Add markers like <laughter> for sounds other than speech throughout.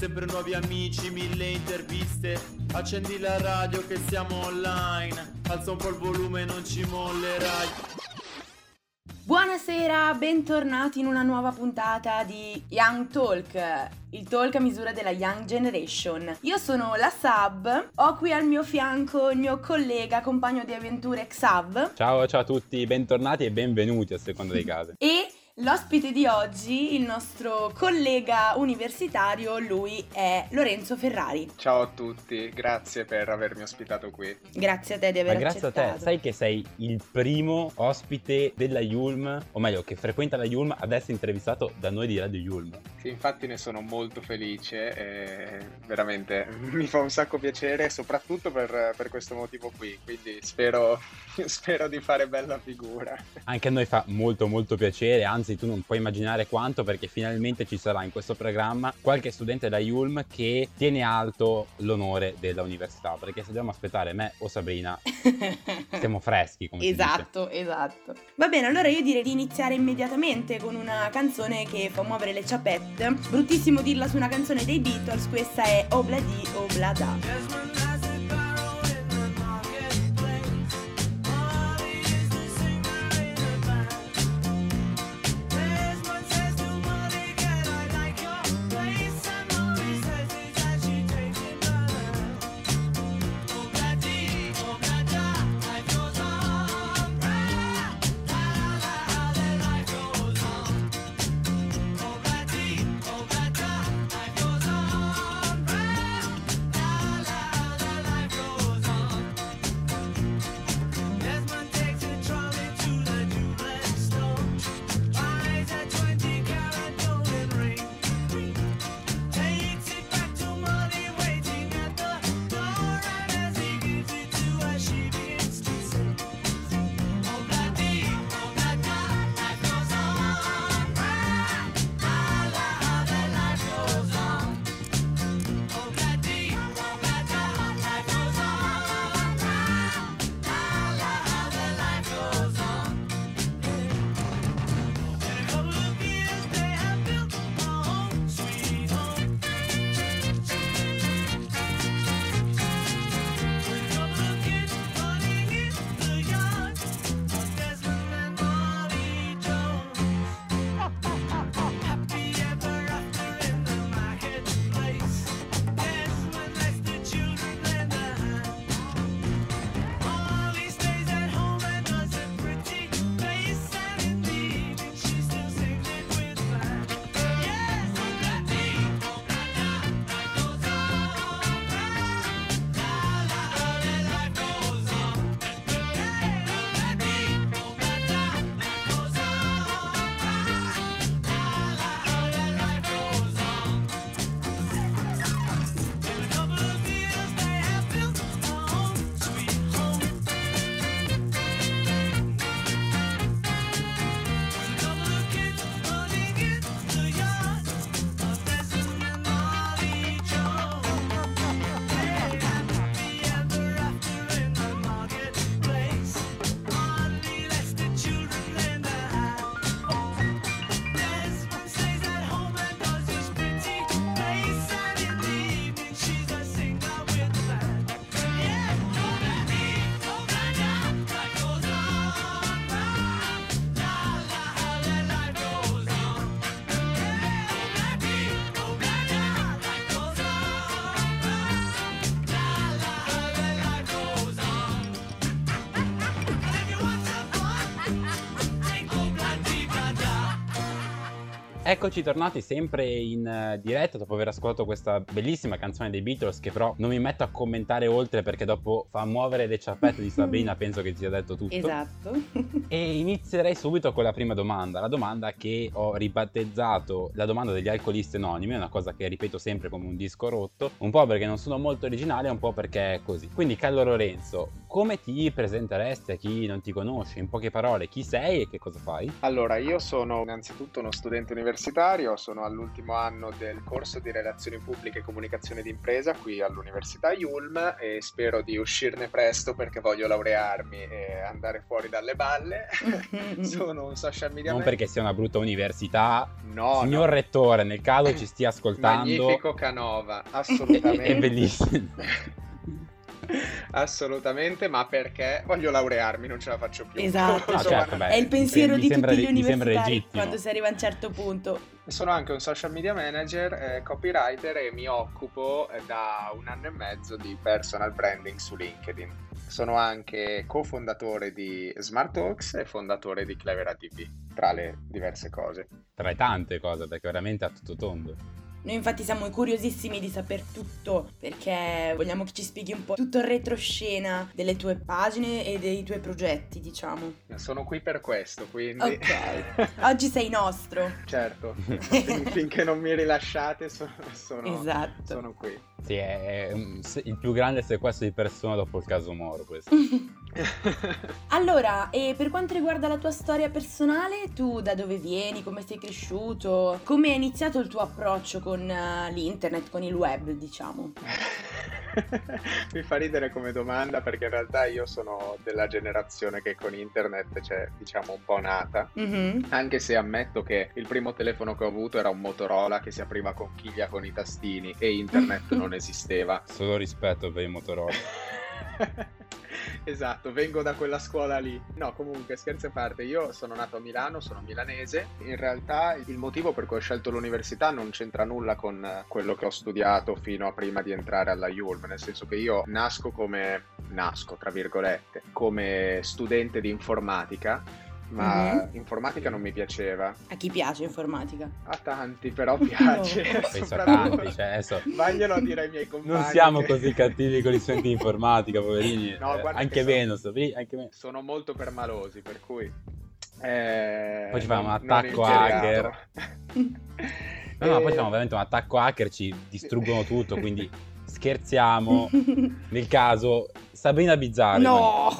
Sempre nuovi amici, mille interviste. Accendi la radio che siamo online. Alza un po' il volume, non ci mollerai. Buonasera, bentornati in una nuova puntata di Young Talk, il talk a misura della Young Generation. Io sono la Sab, ho qui al mio fianco il mio collega, compagno di avventure Xav Ciao, ciao a tutti, bentornati e benvenuti a seconda dei casi. e l'ospite di oggi, il nostro collega universitario, lui è Lorenzo Ferrari. Ciao a tutti, grazie per avermi ospitato qui. Grazie a te di Ma aver grazie a accettato. te, sai che sei il primo ospite della Yulm, o meglio, che frequenta la Yulm ad essere intervistato da noi di Radio Yulm. Sì, infatti ne sono molto felice e veramente <laughs> mi fa un sacco piacere, soprattutto per, per questo motivo qui, quindi spero, <laughs> spero di fare bella figura. Anche a noi fa molto molto piacere, anzi tu non puoi immaginare quanto perché finalmente ci sarà in questo programma qualche studente da Yulm che tiene alto l'onore della università, perché se dobbiamo aspettare me o Sabrina <laughs> siamo freschi, come si dice. Esatto, esatto. Va bene, allora io direi di iniziare immediatamente con una canzone che fa muovere le ciapette. Bruttissimo dirla su una canzone dei Beatles, questa è Obladi Oblada. Eccoci tornati sempre in eh, diretta dopo aver ascoltato questa bellissima canzone dei Beatles che però non mi metto a commentare oltre perché dopo fa muovere le ciappette di Sabrina, <laughs> penso che ti sia detto tutto. Esatto. E inizierei subito con la prima domanda, la domanda che ho ribattezzato la domanda degli alcolisti anonimi, è una cosa che ripeto sempre come un disco rotto, un po' perché non sono molto originale, un po' perché è così. Quindi Carlo Lorenzo, come ti presenteresti a chi non ti conosce? In poche parole, chi sei e che cosa fai? Allora, io sono innanzitutto uno studente universitario, sono all'ultimo anno del corso di relazioni pubbliche e comunicazione d'impresa qui all'Università Yulm e spero di uscirne presto perché voglio laurearmi e andare fuori dalle balle. <laughs> sono un social media Non perché sia una brutta università, No, signor no. rettore, nel caso ci stia ascoltando, Magnifico Canova, assolutamente. <laughs> è bellissimo. <laughs> Assolutamente, ma perché voglio laurearmi, non ce la faccio più. Esatto. <laughs> Insomma, certo, beh, È il pensiero di sembra tutti gli universitari quando si arriva a un certo punto. Sono anche un social media manager, eh, copywriter e mi occupo eh, da un anno e mezzo di personal branding su LinkedIn. Sono anche cofondatore di Smart Talks e fondatore di Clevera TV, tra le diverse cose. Tra le tante cose, perché veramente a tutto tondo. Noi infatti siamo curiosissimi di saper tutto perché vogliamo che ci spieghi un po' tutto il retroscena delle tue pagine e dei tuoi progetti, diciamo. Sono qui per questo, quindi... Ok. <laughs> Oggi sei nostro. certo, <laughs> fin- finché non mi rilasciate sono, sono, Esatto. sono qui. Sì, è se- il più grande sequestro di persona dopo il caso Moro questo. <laughs> allora, e per quanto riguarda la tua storia personale, tu da dove vieni, come sei cresciuto, come è iniziato il tuo approccio con eh, l'internet, con il web, diciamo? <laughs> Mi fa ridere come domanda perché in realtà io sono della generazione che con internet c'è diciamo un po' nata. Mhm. Anche se ammetto che il primo telefono che ho avuto era un Motorola che si apriva con chiglia con i tastini e internet <laughs> non esisteva. Solo rispetto per i Motorola. <laughs> esatto, vengo da quella scuola lì. No, comunque, scherzi a parte, io sono nato a Milano, sono milanese. In realtà il motivo per cui ho scelto l'università non c'entra nulla con eh, quello che ho studiato fino a prima di entrare alla ULM, nel senso che io nasco come nasco, tra virgolette, come studente di informatica. Ma informatica non mi piaceva. A chi piace informatica? A tanti, però piace. <laughs> Penso a tanti, cioè adesso Vaglielo a dire ai miei compagni. non siamo che- così cattivi con gli studenti di informatica, poverini. No, Eh, guarda anche sono- Sabri- anche meno. Sono molto permalosi, per cui... eh, Poi ci fanno un attacco impiegato. <laughs> No, no, poi Eh, facciamo veramente un attacco hacker, ci distruggono tutto, quindi scherziamo. <laughs> Nel caso, Sabrina Bizzarri. no!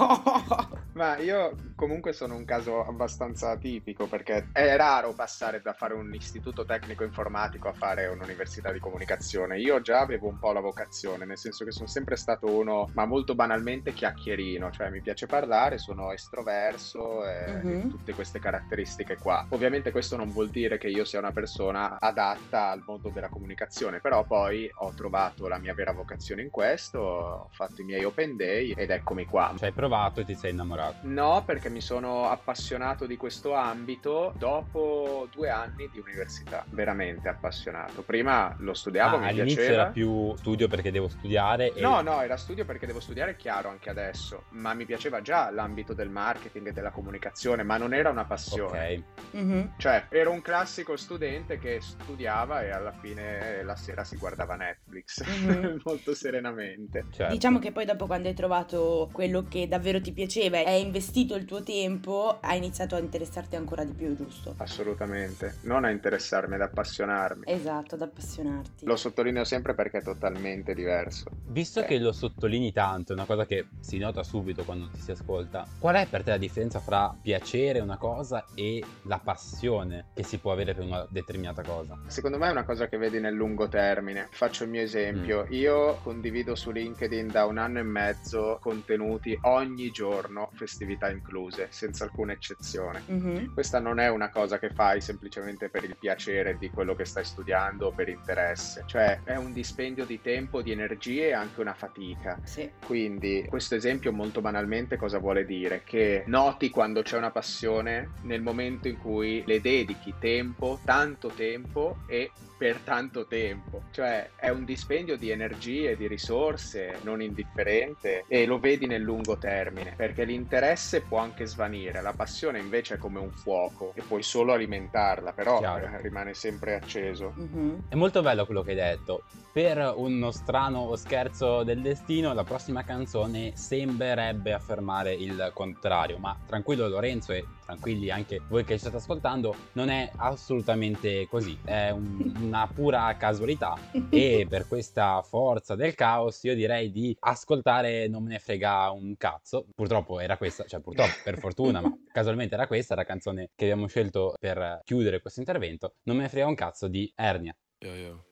Ma io comunque sono un caso abbastanza atipico perché è raro passare da fare un istituto tecnico informatico a fare un'università di comunicazione. Io già avevo un po' la vocazione, nel senso che sono sempre stato uno, ma molto banalmente chiacchierino, cioè mi piace parlare, sono estroverso e Mhm. tutte queste caratteristiche qua. Ovviamente questo non vuol dire che io sia una persona adatta al mondo della comunicazione, però poi ho trovato la mia vera vocazione in questo, ho fatto i miei open day ed eccomi qua. Ci hai provato e ti sei innamorato. No, perché mi sono appassionato di questo ambito dopo due anni di università, veramente appassionato. Prima lo studiavo, Ah, mi all'inizio piaceva. era più studio perché devo studiare. E... No, no, era studio perché devo studiare, è chiaro anche adesso, ma mi piaceva già l'ambito del marketing e della comunicazione, ma non era una passione. Ok. Mhm. Cioè, ero un classico studente che studiava e alla fine eh, la sera si guardava Netflix <laughs> Mhm. molto serenamente. certo. Diciamo che poi dopo quando hai trovato quello che davvero ti piaceva e hai investito il tuo tempo, hai iniziato a interessarti ancora di più, giusto? Assolutamente, non a interessarmi, ad appassionarmi. Esatto, ad appassionarti. Lo sottolineo sempre perché è totalmente diverso. Visto Eh. che lo sottolinei tanto, è una cosa che si nota subito quando ti si ascolta, qual è per te la differenza fra piacere una cosa e la passione che si può avere per una determinata cosa? Secondo me è una cosa che vedi nel lungo termine. Faccio il mio esempio. Mm. Io condivido su LinkedIn da un anno e mezzo contenuti ogni giorno, festività incluse, senza alcuna eccezione. Mhm. Questa non è una cosa che fai semplicemente per il piacere di quello che stai studiando o per interesse, cioè è un dispendio di tempo, di energie e anche una fatica. Sì. Quindi questo esempio molto banalmente cosa vuole dire? Che noti quando c'è una passione nel momento in cui le dedichi tempo, tanto tempo e per tanto tempo. Cioè è un dispendio di energie, di risorse non indifferente e lo vedi nel lungo termine, perché l'interesse può anche che svanire, la passione invece è come un fuoco e puoi solo alimentarla, però Chiaro. eh, rimane sempre acceso. Mhm. È molto bello quello che hai detto. Per uno strano scherzo del destino, la prossima canzone sembrerebbe affermare il contrario. Ma tranquillo Lorenzo e tranquilli anche voi che ci state ascoltando, non è assolutamente così. È un- <laughs> una pura casualità. <laughs> E per questa forza del caos, io direi di ascoltare Non me ne frega un cazzo. Purtroppo era questa, cioè purtroppo per fortuna, ma casualmente era questa la canzone che abbiamo scelto per chiudere questo intervento. Non me ne frega un cazzo di Ernia. Yo, yo.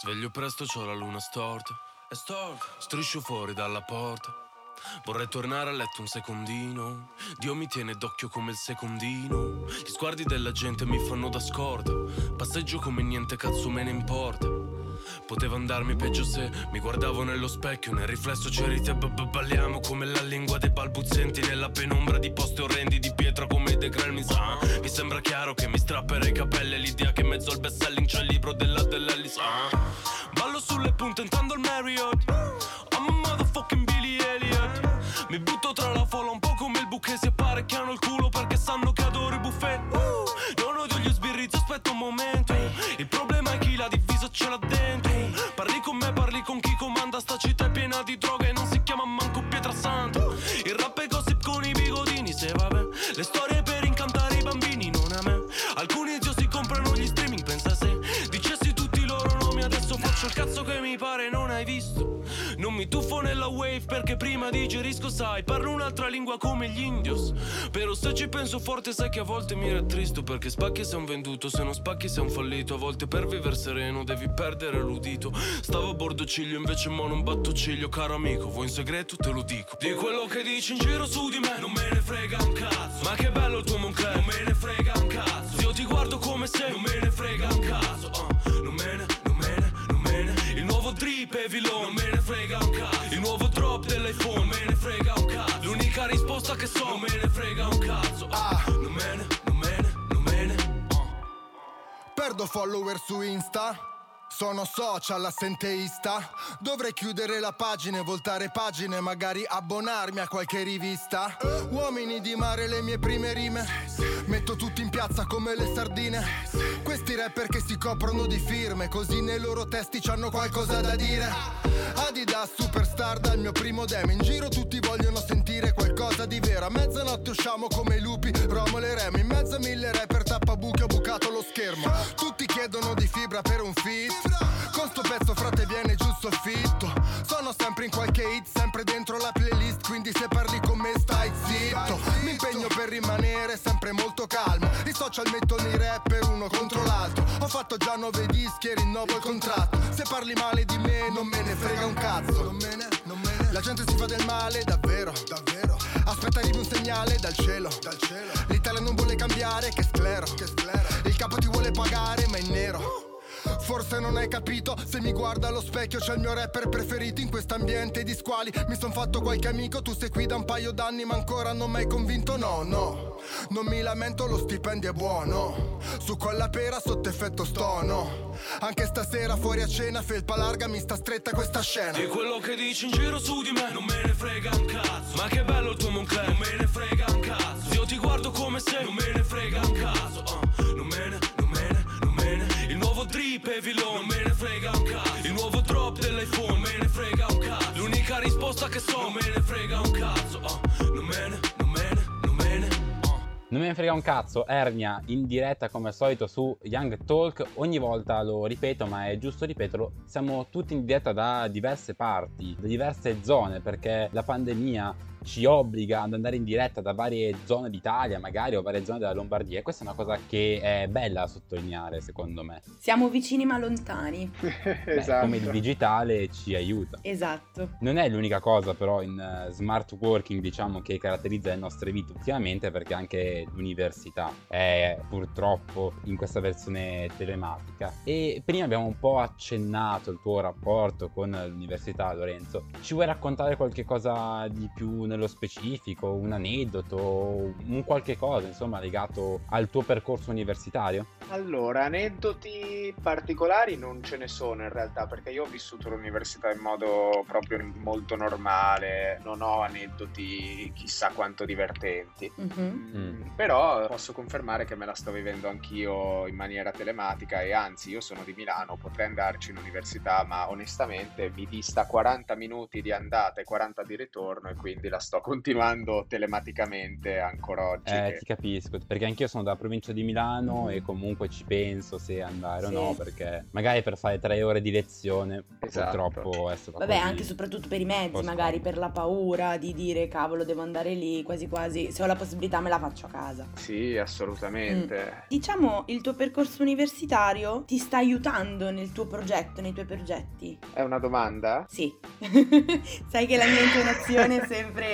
Sveglio presto, c'ho la luna storta. È storta. Striscio fuori dalla porta. Vorrei tornare a letto un secondino. Dio mi tiene d'occhio come il secondino. Gli sguardi della gente mi fanno da scorta. Passeggio come niente cazzo me ne importa. Poteva andarmi peggio se mi guardavo nello specchio. Nel riflesso c'eri te, balliamo come la lingua dei balbuzienti. Nella penombra di posti orrendi di pietra come dei Gremlins. Ah, mi sembra chiaro che mi strapperei i capelli. L'idea che in mezzo al best selling c'è il libro della dell'Ellis. Ah, ballo sulle punte intendo il Marriott. I'm a motherfucking Billy Elliot. Mi butto tra la folla un po' come il buche. Si apparecchiano il culo perché sanno che adoro i buffet. Uh, non odio gli sbirri, aspetta un momento. Ce dentro. Parli con me, parli con chi comanda. Sta città è piena di droga e non si chiama manco Pietrasanta. Il rap è gossip con i bigodini, se vabbè. Le storie per incantare i bambini, non a me. Alcuni zio si comprano gli streaming, pensa se dicessi tutti i loro nomi. Adesso faccio il cazzo che mi pare, non hai visto. Nella wave perché prima digerisco, sai. Parlo un'altra lingua come gli indios. Però se ci penso forte, sai che a volte mi rattristo. Perché spacchi sei un venduto, se non spacchi sei un fallito. A volte per vivere sereno devi perdere l'udito. Stavo a bordo ciglio, invece mo non batto ciglio. Caro amico, vuoi in segreto te lo dico. Di quello che dici in giro su di me, non me ne frega un cazzo. Ma che bello il tuo Moncler, non me ne frega un cazzo. Io ti guardo come sei, non me ne frega un cazzo. ah. non me ne, non me ne, non me ne. Il nuovo drip è vilone, non me ne frega un cazzo. Dell'iPhone, me ne frega un cazzo. L'unica risposta che so, non me ne frega un cazzo. ah. non me ne, non me ne, non me ne. Perdo follower su Insta. Sono social assenteista. Dovrei chiudere la pagina e voltare pagine, magari abbonarmi a qualche rivista. Uomini di mare, le mie prime rime. Metto tutti in piazza come le sardine. Questi rapper che si coprono di firme, così nei loro testi c'hanno qualcosa da dire. Adidas superstar dal mio primo demo. In giro tutti vogliono sentire qualcosa di vero. A mezzanotte usciamo come i lupi, Romolo e Remo. In mezzo a mille rapper tappabuchi ho bucato lo schermo. Tutti chiedono di fibra per un fit. Con sto pezzo frate viene giusto fitto. Sono sempre in qualche hit, sempre dentro la playlist. Quindi se parli con me stai zitto. Mi impegno per rimanere sempre molto calmo. I social mettono i rapper uno contro l'altro. Ho fatto già nove dischi e rinnovo il contratto. Se parli male di me non me ne frega un cazzo. La gente si fa del male, davvero, davvero. Aspetta arrivi un segnale dal cielo, dal cielo. L'Italia non vuole cambiare, che sclero, che sclero. Il capo ti vuole pagare. Forse non hai capito, se mi guarda allo specchio c'è il mio rapper preferito in quest'ambiente di squali. Mi son fatto qualche amico, tu sei qui da un paio d'anni ma ancora non mi hai convinto, no, no. Non mi lamento, lo stipendio è buono. Su quella pera sotto effetto stono. Anche stasera fuori a cena, felpa larga, mi sta stretta questa scena. Di quello che dici in giro su di me Non me ne frega un cazzo Ma che bello il tuo Moncler Non me ne frega so Non me ne frega un cazzo ah. Non me ne, non me ne, non me ne ah. Non me ne frega un cazzo, Ernia in diretta come al solito su Young Talk, ogni volta lo ripeto ma è giusto ripeterlo, siamo tutti in diretta da diverse parti, da diverse zone perché la pandemia ci obbliga ad andare in diretta da varie zone d'Italia magari o varie zone della Lombardia e questa è una cosa che è bella da sottolineare secondo me, Siamo vicini ma lontani. <laughs> Beh, esatto. come il digitale ci aiuta. Esatto. Non è l'unica cosa però in eh, smart working diciamo che caratterizza le nostre vite ultimamente perché anche l'università è purtroppo in questa versione telematica e prima abbiamo un po' accennato il tuo rapporto con l'università Lorenzo ci vuoi raccontare qualche cosa di più nello specifico, un aneddoto, un qualche cosa, insomma, legato al tuo percorso universitario? Allora, aneddoti particolari non ce ne sono in realtà, perché io ho vissuto l'università in modo proprio molto normale, non ho aneddoti chissà quanto divertenti. Mhm. Mm, Però posso confermare che me la sto vivendo anch'io in maniera telematica e anzi io sono di Milano, potrei andarci in università, ma onestamente mi dista 40 minuti di andata e 40 di ritorno e quindi la sto continuando telematicamente ancora oggi. Eh, che- ti capisco, perché anch'io sono dalla provincia di Milano Mhm. e comunque ci penso se andare Sì. o no, perché magari per fare tre ore di lezione Esatto. purtroppo è stato Vabbè, anche e soprattutto per i mezzi, Posso- magari per la paura di dire cavolo, devo andare lì, quasi quasi, se ho la possibilità me la faccio a casa. Sì, assolutamente. Diciamo, il tuo percorso universitario ti sta aiutando nel tuo progetto, nei tuoi progetti? È una domanda? Sì. <laughs> Sai che la mia intonazione è sempre...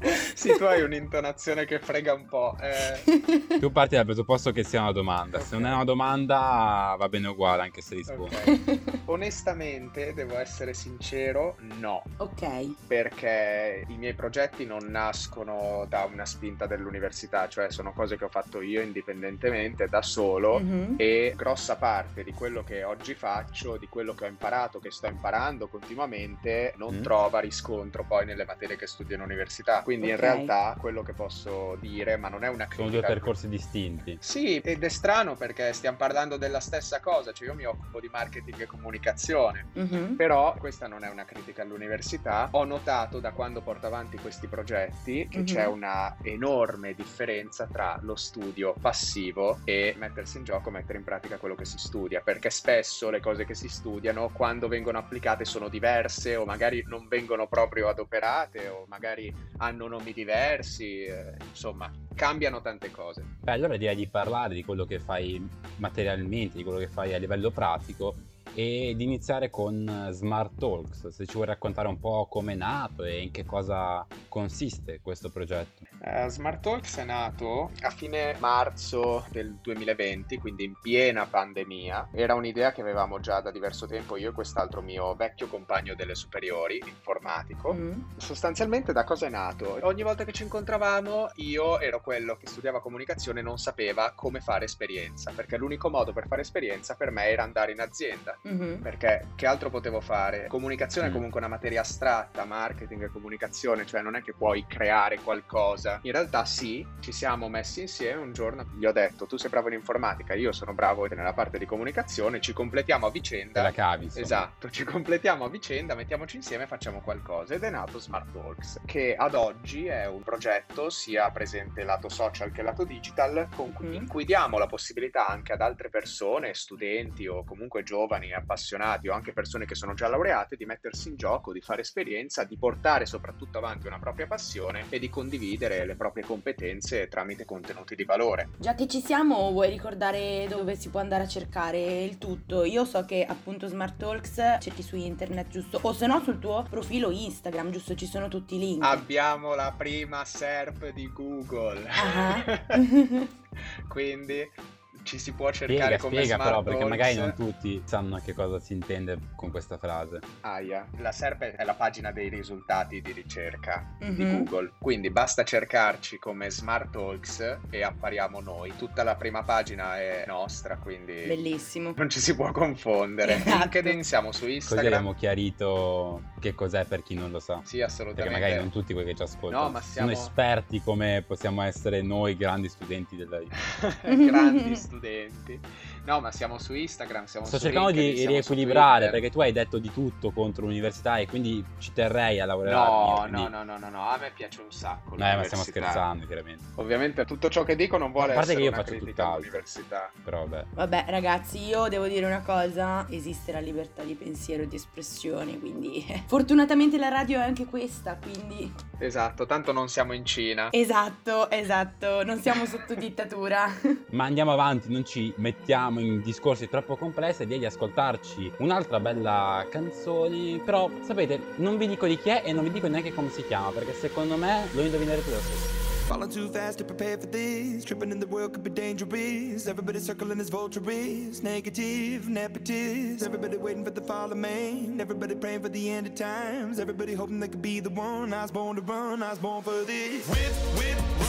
<laughs> Sì, tu hai un'intonazione che frega un po'. eh. Tu parti dal presupposto che sia una domanda, se Ok. non è una domanda va bene uguale anche se rispondi. Ok. Onestamente, devo essere sincero, no. ok. perché i miei progetti non nascono da una spinta dell'università, cioè sono cose che ho fatto io indipendentemente, da solo. Mhm. E grossa parte di quello che oggi faccio, di quello che ho imparato, che sto imparando continuamente, non Mm. trova riscontro poi nelle materie che studio in università. Quindi in Ok. realtà quello che posso dire, ma non è una Sono critica. due percorsi distinti. Sì, ed è strano perché stiamo parlando della stessa cosa, cioè io mi occupo di marketing e comunicazione. Mhm. Però questa non è una critica all'università. Ho notato da quando porto avanti questi progetti che Mhm. c'è una enorme differenza tra lo studio passivo e mettersi in gioco, mettere in pratica quello che si studia, perché spesso le cose che si studiano quando vengono applicate sono diverse o magari non vengono proprio adoperate o magari hanno nomi diversi, eh, insomma, cambiano tante cose. Beh, allora direi di parlare di quello che fai materialmente, di quello che fai a livello pratico e di iniziare con eh, Smart Talks. Se ci vuoi raccontare un po' come è nato e in che cosa consiste questo progetto. Eh, Smart Talks è nato a fine marzo del 2020, quindi in piena pandemia. Era un'idea che avevamo già da diverso tempo io e quest'altro mio vecchio compagno delle superiori, informatico. Mm. Sostanzialmente da cosa è nato? Ogni volta che ci incontravamo io ero quello che studiava comunicazione e non sapeva come fare esperienza, perché l'unico modo per fare esperienza per me era andare in azienda. Mhm. Perché che altro potevo fare? Comunicazione è Mm. comunque una materia astratta, marketing e comunicazione, cioè non è che puoi creare qualcosa. In realtà sì, ci siamo messi insieme un giorno, gli ho detto tu sei bravo in informatica, io sono bravo nella parte di comunicazione, ci completiamo a Te vicenda. la cavi, insomma. Esatto, ci completiamo a vicenda, mettiamoci insieme e facciamo qualcosa. Ed è nato Smart Talks, che ad oggi è un progetto sia presente lato social che lato digital, con cui, Mhm. in cui diamo la possibilità anche ad altre persone, studenti o comunque giovani, appassionati o anche persone che sono già laureate, di mettersi in gioco, di fare esperienza, di portare soprattutto avanti una propria passione e di condividere le proprie competenze tramite contenuti di valore. Già che ci siamo, vuoi ricordare dove si può andare a cercare il tutto? Io so che appunto Smart Talks cerchi su internet, giusto? O se no sul tuo profilo Instagram, giusto? Ci sono tutti i link. Abbiamo la prima SERP di Google. Ah. <laughs> Quindi ci si può Spiega, cercare come spiega Smart però, perché magari non tutti sanno a che cosa si intende con questa frase. Aia. La SERP è la pagina dei risultati di ricerca di Mhm. Google. Quindi basta cercarci come Smart Talks e appariamo noi. Tutta la prima pagina è nostra, quindi Bellissimo. non ci si può confondere. Esatto. LinkedIn siamo su Così Instagram. abbiamo chiarito che cos'è per chi non lo sa. Sì, Perché assolutamente. magari non tutti quelli che ci ascoltano No, ma siamo- sono esperti come possiamo essere noi grandi studenti della vita. <laughs> Grandi studenti. de, de, No, ma siamo su Instagram, siamo Sto su cercando LinkedIn, di riequilibrare perché tu hai detto di tutto contro l'università e quindi ci terrei a No, lavorare. no, no, no, no, no, a me piace un sacco. ma stiamo l'università. scherzando, chiaramente. Ovviamente tutto ciò che dico non vuole A parte essere che io faccio critica tutt'altro. all'università. Però vabbè. Vabbè, ragazzi, io devo dire una cosa: esiste la libertà di pensiero e di espressione, quindi <laughs> fortunatamente la radio è anche questa, quindi Esatto, tanto non siamo in Cina. esatto, esatto, non siamo sotto dittatura. <laughs> Ma andiamo avanti, non ci mettiamo in discorsi troppo complessi direi di ascoltarci un'altra bella canzone. Però sapete, non vi dico di chi è e non vi dico neanche come si chiama, perché secondo me lo indovinerete lo stesso. Falling too fast to prepare for this. Tripping in the world could be dangerous. Everybody circling as vultures. Negative, nepotist. Everybody waiting for the fall of man. Everybody praying for the end of times. Everybody hoping they could be the one. I was born to run, I was born for this. Whip, whip, run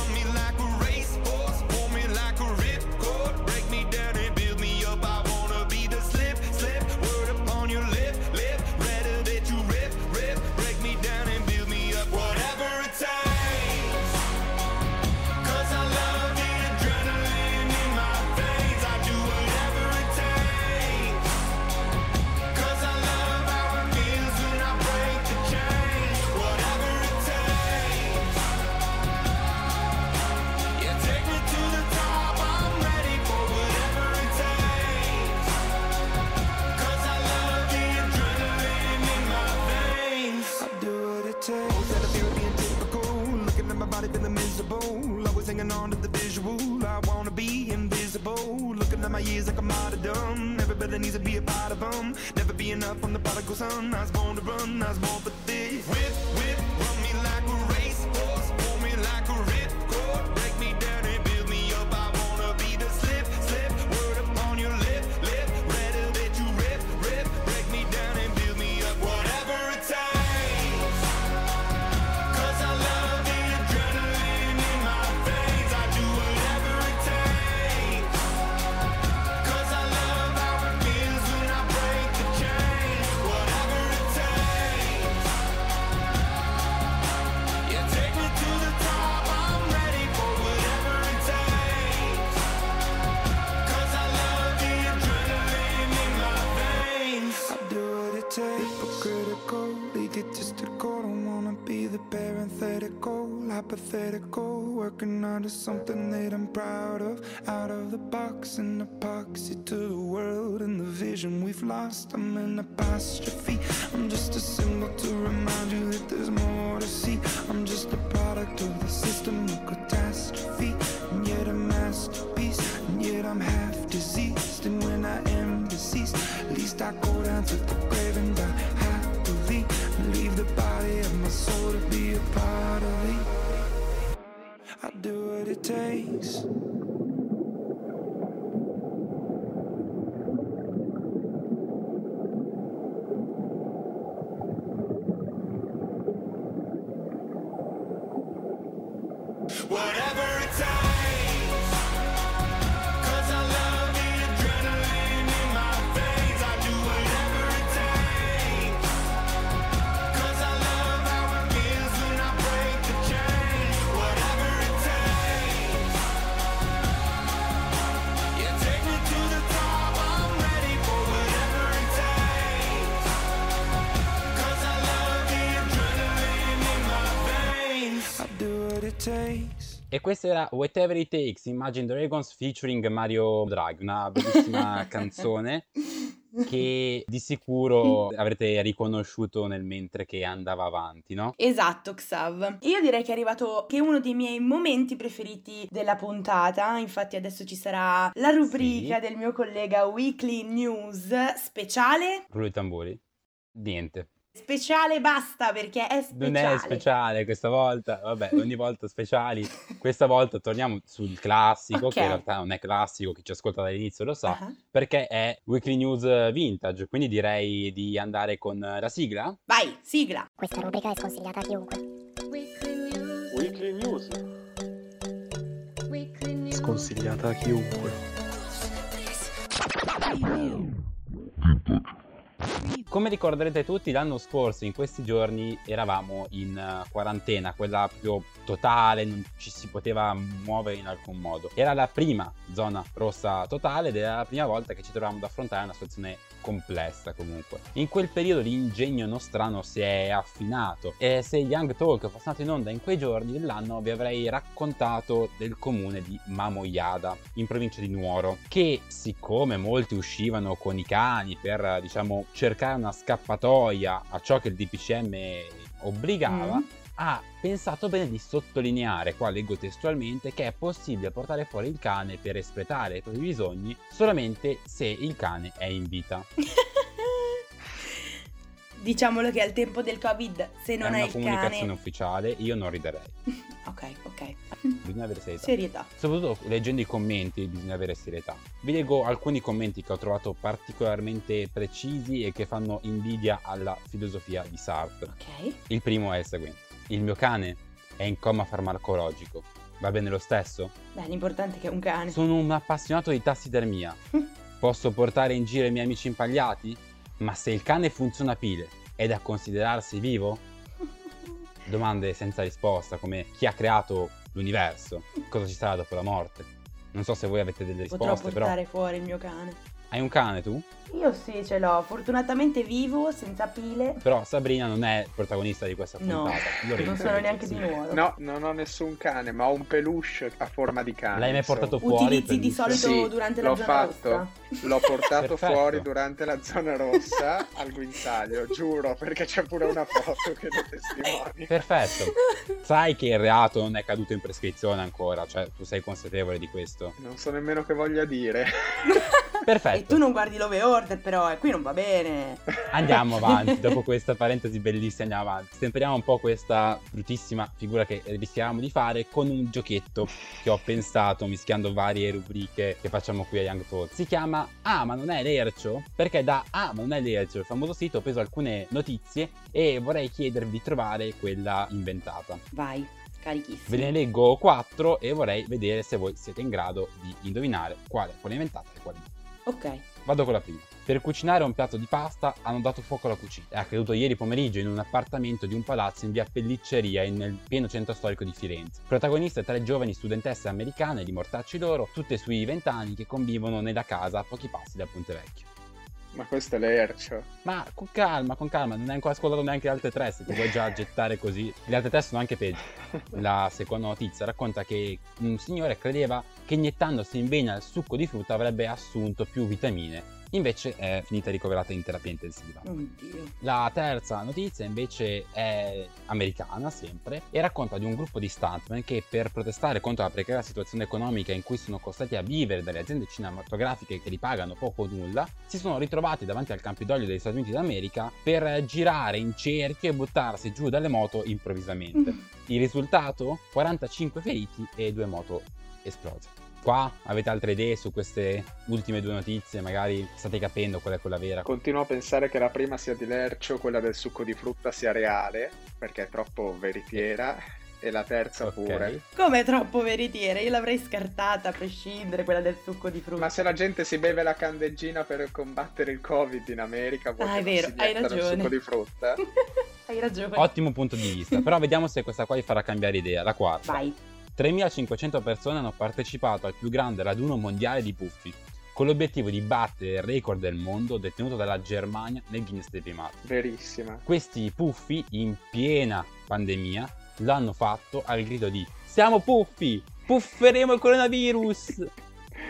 hanging on to the visual. I wanna be invisible. Looking at my years like I'm out of dumb. Everybody needs to be a part of them. Never be enough on the prodigal son. I was born to run, I was born for this. Whip, E questo era Whatever It Takes, Imagine Dragons featuring Mario Draghi, una bellissima <laughs> canzone che <laughs> di sicuro avrete riconosciuto nel mentre che andava avanti, no? Esatto, Xav. Io direi che è arrivato che uno dei miei momenti preferiti della puntata. Infatti, adesso ci sarà la rubrica Sì. del mio collega Weekly News speciale. Rullo i tamburi? Niente. Speciale basta perché è speciale. Non è speciale questa volta, vabbè, ogni volta speciali. Questa volta torniamo sul classico, Ok. che in realtà non è classico, chi ci ascolta dall'inizio lo sa, Ah. perché è Weekly News Vintage, quindi direi di andare con la sigla. Vai, sigla. Questa rubrica è sconsigliata a chiunque. Weekly News. Sconsigliata a chiunque. Come ricorderete tutti, l'anno scorso in questi giorni eravamo in eh, quarantena, quella proprio totale, non ci si poteva muovere in alcun modo. Era la prima zona rossa totale ed era la prima volta che ci trovavamo ad affrontare una situazione complessa comunque. In quel periodo l'ingegno nostrano si è affinato e se Young Talk fosse andato in onda in quei giorni dell'anno vi avrei raccontato del comune di Mamoiada in provincia di Nuoro che siccome molti uscivano con i cani per diciamo cercare una scappatoia a ciò che il DPCM obbligava Mm. Ha pensato bene di sottolineare, qua leggo testualmente, che è possibile portare fuori il cane per espletare i propri bisogni solamente se il cane è in vita. <laughs> Diciamolo che al tempo del Covid, se non è hai una il comunicazione cane... ufficiale, io non riderei. <laughs> Ok, ok. Bisogna avere serietà. Serietà. Soprattutto leggendo i commenti bisogna avere serietà. Vi leggo alcuni commenti che ho trovato particolarmente precisi e che fanno invidia alla filosofia di Sartre. Ok. Il primo è il seguente. Il mio cane è in coma farmacologico. Va bene lo stesso? Beh, l'importante è che è un cane. Sono un appassionato di tassidermia. <laughs> Posso portare in giro i miei amici impagliati? Ma se il cane funziona a pile, è da considerarsi vivo? <laughs> Domande senza risposta, come chi ha creato l'universo? Cosa ci sarà dopo la morte? Non so se voi avete delle Potrò risposte, però... portare fuori il mio cane. Hai un cane tu? Io sì, ce l'ho. Fortunatamente vivo, senza pile. Però Sabrina non è il protagonista di questa No, puntata. <laughs> Lorenzo non sono neanche di nuovo. No, non ho nessun cane, ma ho un peluche a forma di cane. L'hai mai portato fuori? Utilizzi il di solito Sì, durante la zona fatto. rossa? L'ho portato Perfetto. fuori durante la zona rossa <laughs> al guinzaglio, giuro, perché c'è pure una foto che lo testimoni. Perfetto. Sai che il reato non è caduto in prescrizione ancora, cioè tu sei consapevole di questo. Non so nemmeno che voglia dire. Perfetto. E tu non guardi l'ove order, però, e qui non va bene. <laughs> Andiamo avanti, <laughs> dopo questa parentesi bellissima andiamo avanti. Stemperiamo un po' questa bruttissima figura che rischiamo di fare con un giochetto che ho pensato mischiando varie rubriche che facciamo qui a Young Talk. Si chiama Ah ma non è l'Ercio? Perché da Ah ma non è l'Ercio, il famoso sito, ho preso alcune notizie e vorrei chiedervi di trovare quella inventata. Vai, carichissimo. Ve ne leggo quattro e vorrei vedere se voi siete in grado di indovinare quale è quella inventata e quale no. Ok. Vado con la prima. Per cucinare un piatto di pasta hanno dato fuoco alla cucina. È accaduto ieri pomeriggio in un appartamento di un palazzo in via Pellicceria nel pieno centro storico di Firenze. Protagoniste tre giovani studentesse americane di mortacci loro, tutte sui 20 anni che convivono nella casa a pochi passi da Ponte Vecchio. Ma questo è l'ercio. Ma con calma, con calma, non hai ancora ascoltato neanche le altre tre, se ti vuoi già gettare così. Le altre tre sono anche peggio. <laughs> La seconda notizia racconta che un signore credeva che iniettandosi in vena il succo di frutta avrebbe assunto più vitamine. Invece è finita ricoverata in terapia intensiva. Oddio. La terza notizia invece è americana sempre e racconta di un gruppo di stuntman che per protestare contro la precaria situazione economica in cui sono costretti a vivere dalle aziende cinematografiche che li pagano poco o nulla, si sono ritrovati davanti al Campidoglio degli Stati Uniti d'America per girare in cerchio e buttarsi giù dalle moto improvvisamente. Il risultato? 45 feriti e due moto esplose. Qua avete altre idee su queste ultime due notizie? Magari state capendo qual è quella vera. Continuo a pensare che la prima sia di lercio, quella del succo di frutta sia reale, perché è troppo veritiera, e la terza Ok. pure. Come troppo veritiera, io l'avrei scartata a prescindere quella del succo di frutta. Ma se la gente si beve la candeggina per combattere il covid in America, vuoi Ah, che è vero, si hai mettano il ragione. succo di frutta? <laughs> Hai ragione. Ottimo punto di vista, però vediamo se questa qua vi farà cambiare idea. La quarta. Vai. 3.500 persone hanno partecipato al più grande raduno mondiale di puffi, con l'obiettivo di battere il record del mondo detenuto dalla Germania nel Guinness dei primati. Verissima. Questi puffi, in piena pandemia, l'hanno fatto al grido di Siamo puffi! Pufferemo il coronavirus!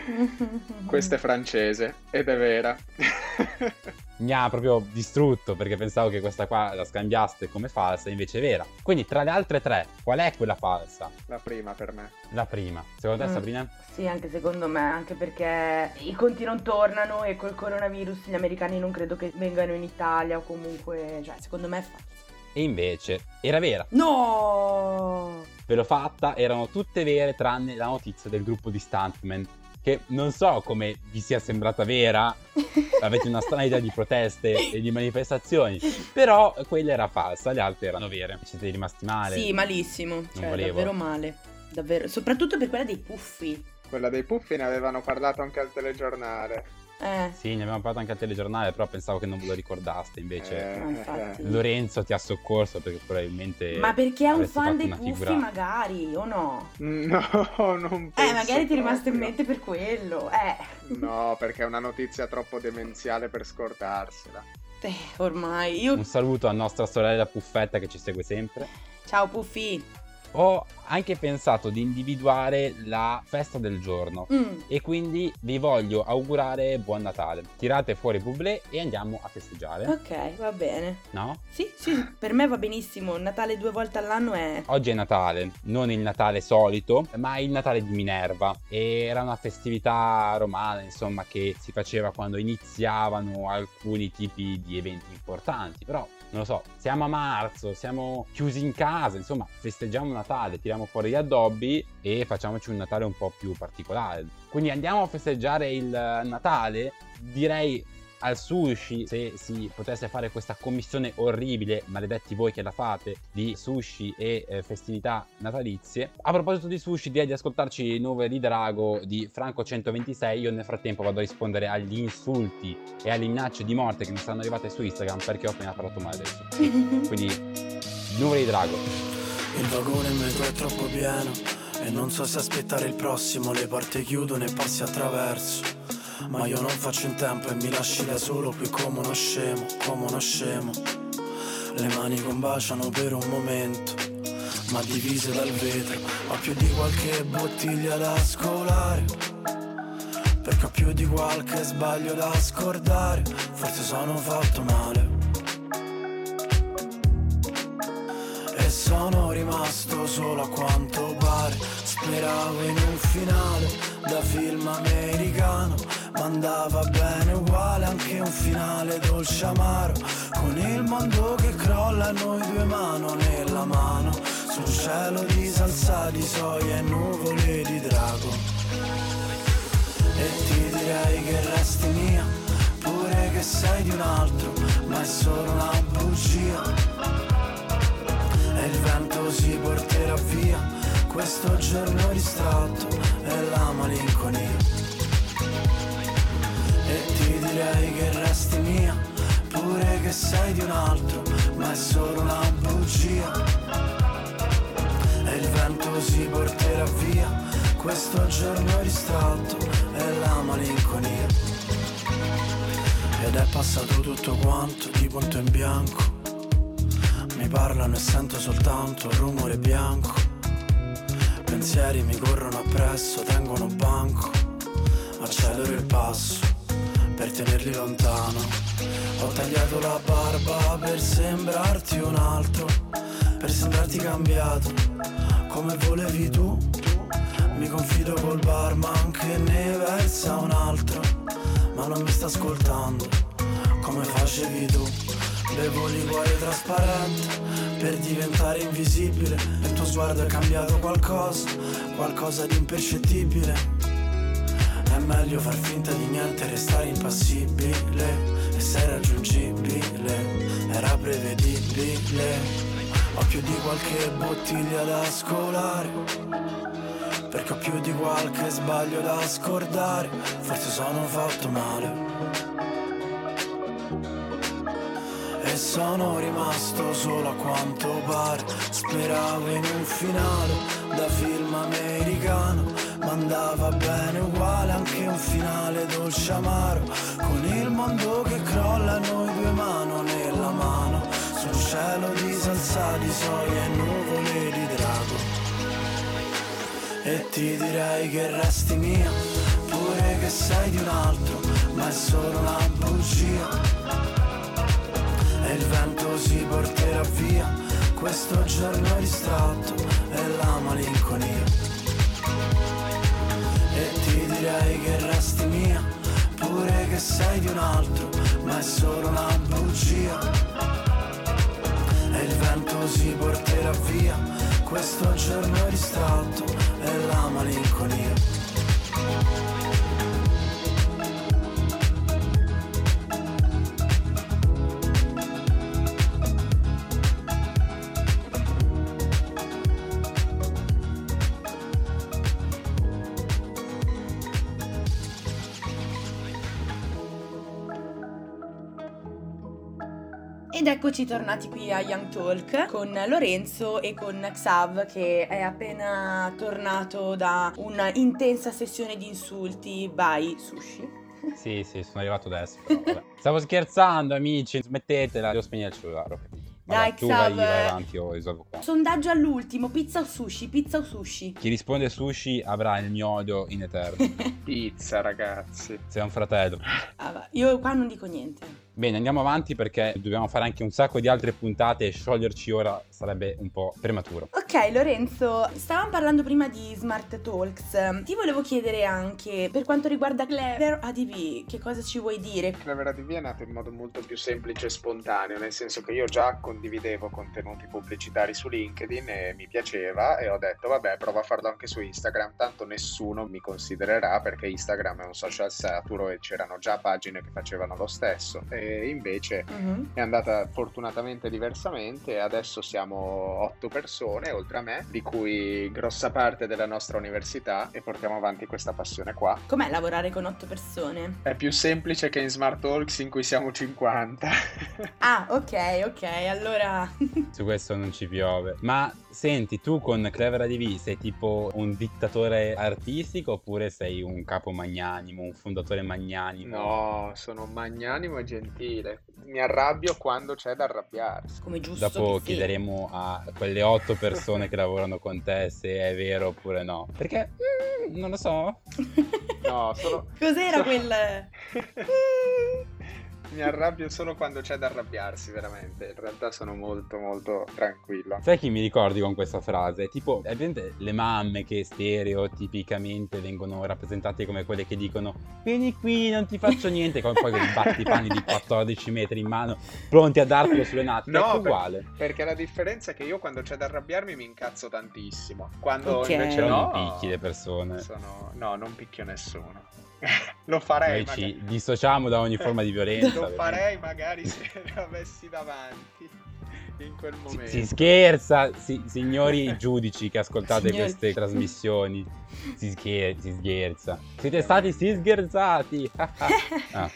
<laughs> Questa è francese ed è vera. <laughs> Mi ha proprio distrutto perché pensavo che questa qua la scambiaste come falsa, invece è vera. Quindi tra le altre tre, qual è quella falsa? la prima per me. La prima. Secondo te Mm. Sabrina? Sì, anche secondo me, anche perché i conti non tornano e col coronavirus gli americani non credo che vengano in Italia o comunque, cioè, secondo me è falso. E invece era vera. No! Ve l'ho fatta, erano tutte vere tranne la notizia del gruppo di stuntman. Che non so come vi sia sembrata vera, <laughs> avete una strana idea di proteste e di manifestazioni, però quella era falsa, le altre erano vere. Siete rimasti male. Sì, malissimo, cioè volevo. davvero male. Davvero, soprattutto per quella dei puffi. Quella dei puffi ne avevano parlato anche al telegiornale. Eh, Sì, ne abbiamo parlato anche al telegiornale, però pensavo che non ve lo ricordaste, invece Eh. Lorenzo ti ha soccorso perché probabilmente... Ma perché è un fan dei puffi figura- magari, o no? No, non penso Eh, magari ti è rimasto in mente per quello. Eh, No, perché è una notizia troppo demenziale per scordarsela. eh, ormai. Io... Un saluto a nostra sorella Puffetta che ci segue sempre. Ciao puffi. Ho anche pensato di individuare la festa del giorno Mm. e quindi vi voglio augurare buon Natale. Tirate fuori bublé e andiamo a festeggiare, Ok, va bene. no? Sì, sì, per me va benissimo. Natale due volte all'anno è... Oggi è Natale, non il Natale solito, ma il Natale di Minerva. Era una festività romana, insomma, che si faceva quando iniziavano alcuni tipi di eventi importanti. Però, non lo so, siamo a marzo, siamo chiusi in casa, insomma, festeggiamo Natale, tiriamo fuori gli addobbi e facciamoci un Natale un po' più particolare. Quindi andiamo a festeggiare il Natale, direi al sushi se si potesse fare questa commissione orribile, maledetti voi che la fate, di sushi e eh, festività natalizie. A proposito di sushi, direi di ascoltarci Nove di Drago di Franco 126. Io nel frattempo vado a rispondere agli insulti e alle minacce di morte che mi stanno arrivate su Instagram perché ho appena parlato male del <laughs> sushi. Quindi, Nove di Drago. Il vagone in metro è troppo pieno e non so se aspettare il prossimo, le porte chiudono e passi attraverso. Ma io non faccio in tempo e mi lasci da solo qui come uno scemo, come uno scemo. Le mani combaciano per un momento, ma divise dal vetro. Ho più di qualche bottiglia da scolare. Perché ho più di qualche sbaglio da scordare. Forse sono fatto male. E sono rimasto solo a quanto pare Speravo in un finale da film americano Ma andava bene uguale anche un finale dolce amaro. Con il mondo che crolla noi due mano nella mano. Sul cielo di salsa di soia e nuvole di drago. E ti direi che resti mia Pure che sei di un altro Ma è solo una bugia. E il vento si porterà via questo giorno distratto e la malinconia. E ti direi che resti mia, pure che sei di un altro, ma è solo una bugia. E il vento si porterà via questo giorno distratto e la malinconia. Ed è passato tutto quanto di punto in bianco. Mi parlano e sento soltanto un rumore bianco. Pensieri mi corrono appresso, tengono banco. Accelero il passo per tenerli lontano. Ho tagliato la barba per sembrarti un altro, per sembrarti cambiato, come volevi tu. Mi confido col barman che ne versa un altro, ma non mi sta ascoltando, come facevi tu. Bevo liquore trasparente per diventare invisibile il tuo sguardo è cambiato qualcosa, qualcosa di impercettibile. Meglio far finta di niente restare impassibile e sei raggiungibile, era prevedibile. Ho più di qualche bottiglia da scolare, perché ho più di qualche sbaglio da scordare, forse sono fatto male. E sono rimasto solo a quanto pare Speravo in un finale da film americano Ma andava bene uguale anche un finale dolce amaro. Con il mondo che crolla noi due mano nella mano. Sul cielo di salsa di soia e nuvole di drago. E ti direi che resti mia Pure che sei di un altro Ma è solo una bugia. E il vento si porterà via questo giorno distratto e la malinconia. Direi che resti mia, pure che sei di un altro, ma è solo una bugia. E il vento si porterà via questo giorno distratto e la malinconia. Ed eccoci tornati qui a Young Talk con Lorenzo e con Xav che è appena tornato da una intensa sessione di insulti by Sushi. Sì, sì, sono arrivato adesso. però, vabbè. Stavo scherzando, amici, smettetela, devo spegnere il cellulare, Dai, tu vai, Xav. vai avanti, io risolvo qua. Sondaggio all'ultimo, pizza o sushi? Pizza o sushi? Chi risponde sushi avrà il mio odio in eterno. <laughs> Pizza, ragazzi. Sei un fratello. Ah, io qua non dico niente. Bene, andiamo avanti perché dobbiamo fare anche un sacco di altre puntate e scioglierci ora sarebbe un po' prematuro. Ok Lorenzo, stavamo parlando prima di Smart Talks. Ti volevo chiedere anche per quanto riguarda Clever ADV, che cosa ci vuoi dire? Clever ADV è nato in modo molto più semplice e spontaneo, nel senso che io già condividevo contenuti pubblicitari su LinkedIn e mi piaceva e ho detto vabbè prova a farlo anche su Instagram, tanto nessuno mi considererà perché Instagram è un social saturo e c'erano già pagine che facevano lo stesso e invece Mhm. è andata fortunatamente diversamente e adesso siamo otto persone oltre a me, di cui grossa parte della nostra università e portiamo avanti questa passione qua. Com'è lavorare con otto persone? È più semplice che in Smart Talks in cui siamo 50. Ah, ok, ok, allora... Su questo non ci piove. Ma senti, tu con Clever ADV sei tipo un dittatore artistico oppure sei un capo magnanimo, un fondatore magnanimo? No, sono magnanimo e gentile. Mi arrabbio quando c'è da arrabbiarsi. Come giusto Dopo chiederemo a quelle otto persone che lavorano con te se è vero oppure no. Perché mm, non lo so. No, solo... <laughs> Cos'era so- quel... <laughs> Mi arrabbio solo quando c'è da arrabbiarsi, veramente. In realtà sono molto, molto tranquillo. Sai chi mi ricordi con questa frase? Tipo, è presente le mamme che stereotipicamente vengono rappresentate come quelle che dicono Vieni qui, non ti faccio niente, con poi quei battipani di 14 metri in mano, pronti a dartelo sulle natiche. No, Ecco per- uguale. Perché la differenza è che io quando c'è da arrabbiarmi mi incazzo tantissimo. Quando Ok. invece no, non picchi le persone. sono- No, non picchio nessuno. Lo farei, Noi ci dissociamo da ogni forma di violenza. Lo farei magari se <laughs> lo avessi davanti in quel Si, momento. si scherza, si- signori <laughs> giudici che ascoltate Signori. queste trasmissioni. Si, scher- si scherza. Siete stati si scherzati. <laughs> Ah.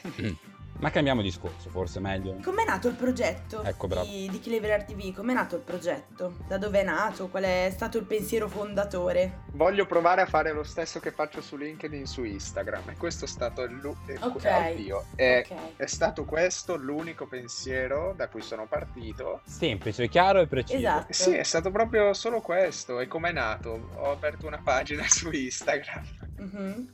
Ma cambiamo discorso, forse è meglio. Com'è nato il progetto Ecco, di, di Clever TV? Com'è nato il progetto? Da dove è nato? Qual è stato il pensiero fondatore? Voglio provare a fare lo stesso che faccio su LinkedIn su Instagram. E questo è stato il lu- eh, Ok. oddio, è, Ok. è stato questo l'unico pensiero da cui sono partito. Semplice, chiaro e preciso. Esatto. Sì, è stato proprio solo questo. E com'è nato? Ho aperto una pagina <laughs> su Instagram. Mhm.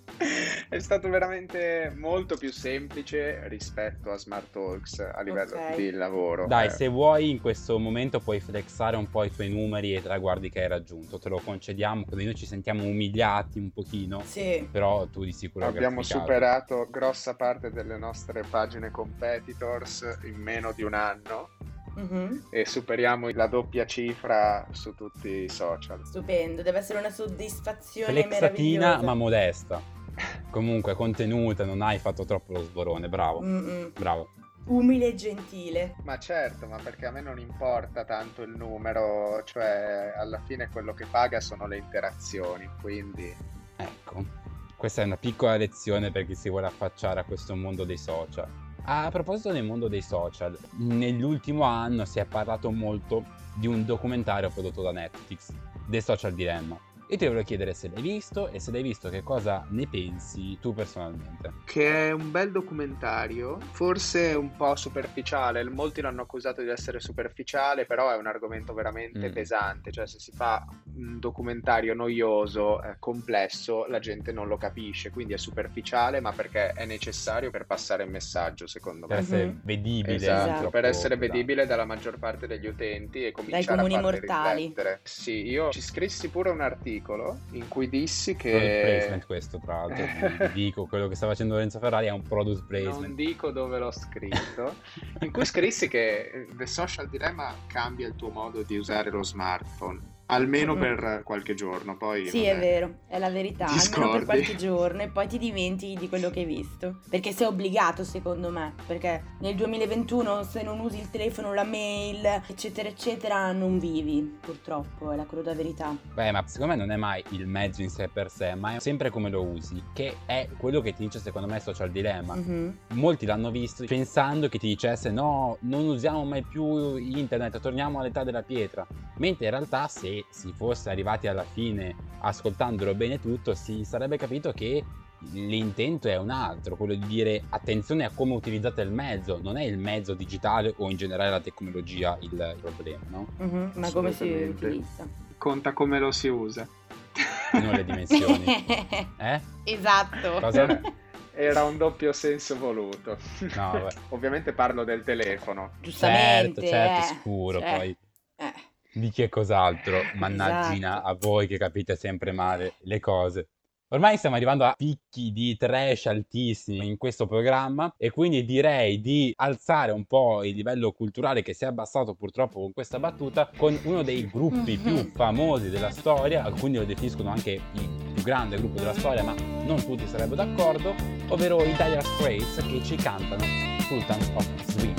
È stato veramente molto più semplice rispetto a Smart Talks a livello Ok. di lavoro. Dai, Eh, se vuoi in questo momento puoi flexare un po' i tuoi numeri e i traguardi che hai raggiunto, te lo concediamo, così noi ci sentiamo umiliati un pochino, Sì. però tu di sicuro Abbiamo superato grossa parte delle nostre pagine competitors in meno di un anno Mhm. e superiamo la doppia cifra su tutti i social. Stupendo, deve essere una soddisfazione Flexatina meravigliosa. ma modesta. Comunque contenuta, non hai fatto troppo lo sborone, bravo, Mm-mm. bravo. Umile e gentile. Ma certo, ma perché a me non importa tanto il numero, cioè alla fine quello che paga sono le interazioni, quindi Ecco, questa è una piccola lezione per chi si vuole affacciare a questo mondo dei social. A proposito del mondo dei social, nell'ultimo anno si è parlato molto di un documentario prodotto da Netflix, The Social Dilemma. Io ti volevo chiedere se l'hai visto e se l'hai visto che cosa ne pensi tu personalmente. che è un bel documentario, forse un po' superficiale, molti l'hanno accusato di essere superficiale, però è un argomento veramente Mm. pesante, cioè se si fa un documentario noioso, eh, complesso, la gente non lo capisce, quindi è superficiale, ma perché è necessario per passare il messaggio, secondo Per me. essere Mhm. vedibile. Esatto, troppo per essere vedibile dalla maggior parte degli utenti e cominciare comuni a farli mortali. riflettere. Sì, io ci scrissi pure un articolo in cui dissi Product che placement questo, tra l'altro, dico, <laughs> quello che sta facendo Lorenzo Ferrari è un product placement. Non dico dove l'ho scritto, in cui <laughs> scrissi che The Social Dilemma cambia il tuo modo di usare lo smartphone, almeno Mm. per qualche giorno, poi Sì, vabbè. è vero, è la verità, almeno per scordi. qualche giorno e poi ti dimentichi di quello che hai visto. Perché sei obbligato, secondo me, perché nel 2021 se non usi il telefono, la mail, eccetera, eccetera, non vivi, purtroppo, è la cruda verità. Beh, ma secondo me non è mai il mezzo in sé per sé, ma è sempre come lo usi, che è quello che ti dice secondo me Social Dilemma. Mhm. Molti l'hanno visto pensando che ti dicesse no, non usiamo mai più internet, torniamo all'età della pietra. Mentre in realtà se si fosse arrivati alla fine ascoltandolo bene tutto, si sarebbe capito che l'intento è un altro, quello di dire attenzione a come utilizzate il mezzo, non è il mezzo digitale o in generale la tecnologia il problema, no? Mhm, Ma come si utilizza? Conta come lo si usa. Non le dimensioni. <laughs> Eh? esatto. Cosa? Era un doppio senso voluto. No. <laughs> Ovviamente parlo del telefono. Giustamente. Certo, certo, eh. sicuro, Cioè, poi. Di che cos'altro, mannaggina Esatto. a voi che capite sempre male le cose. Ormai stiamo arrivando a picchi di trash altissimi in questo programma e quindi direi di alzare un po' il livello culturale che si è abbassato purtroppo con questa battuta con uno dei gruppi Mhm. più famosi della storia, alcuni lo definiscono anche il più grande gruppo della storia, ma non tutti sarebbero d'accordo, ovvero i Dire Straits che ci cantano Sultans of Swing.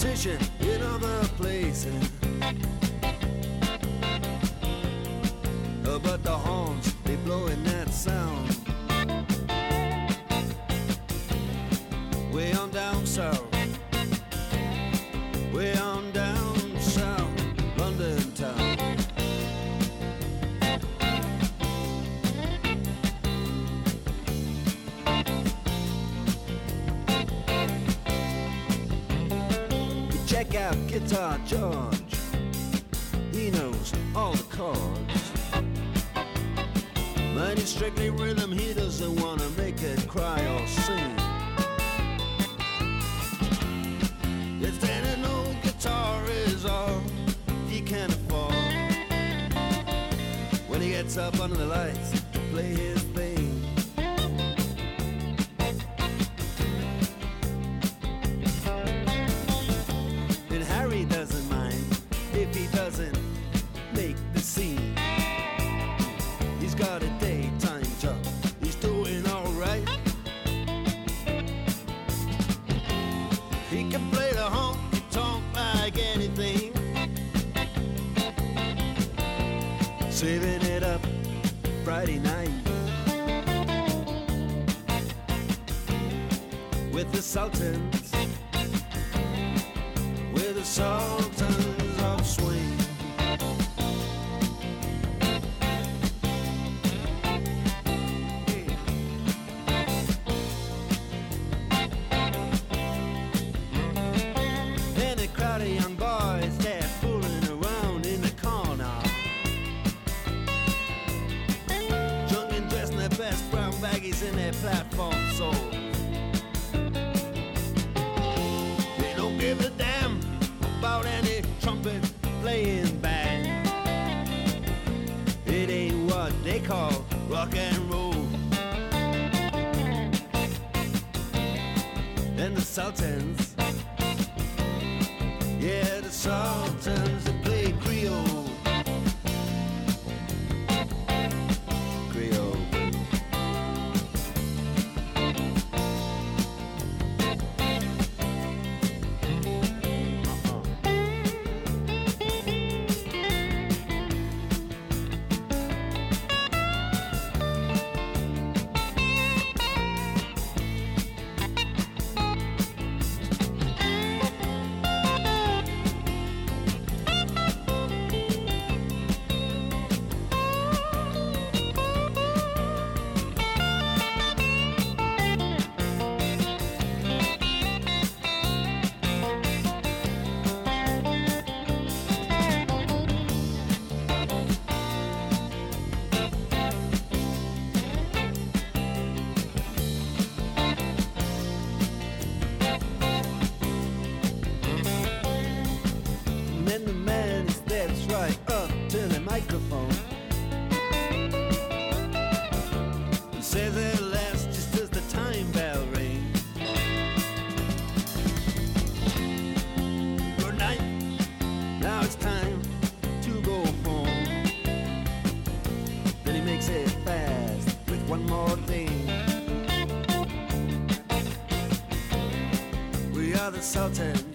Competition in other places. Uh, but the horns, they blowing that sound. Way on down south. Guitar George. He knows all the chords. But it's strictly rhythm, he doesn't wanna make it cry or sing. If then an old guitar is all he can afford, when he gets up under the lights to play his thing. Friday night. With the Sultans, with the Sultans the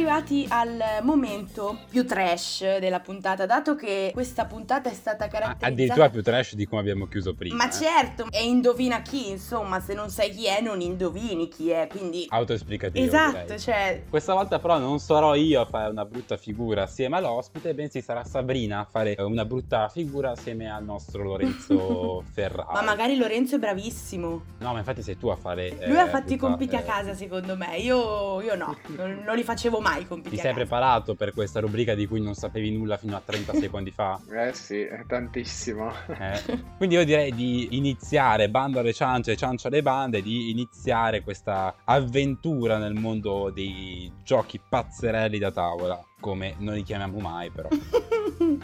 arrivati al momento più trash della puntata, dato che questa puntata è stata caratterizzata... Addirittura più trash di come abbiamo chiuso prima. Ma eh. certo, e indovina chi, insomma, se non sai chi è non indovini chi è, quindi... Autoesplicativo. Esatto, direi. cioè... Questa volta però non sarò io a fare una brutta figura assieme all'ospite, bensì sarà Sabrina a fare una brutta figura assieme al nostro Lorenzo <laughs> Ferrari. Ma magari Lorenzo è bravissimo. No, ma infatti sei tu a fare... Lui eh, ha fatto i brutta- compiti a eh, casa, secondo me. Io, io no, non, non li facevo mai i compiti Ti sei preparato per questa rubrica di cui non sapevi nulla fino a 30 secondi fa? Eh sì, è tantissimo. Eh. <laughs> Quindi io direi di iniziare, bando alle ciance, ciancio alle bande, di iniziare questa avventura nel mondo dei giochi pazzerelli da tavola, come non li chiamiamo mai però. <laughs>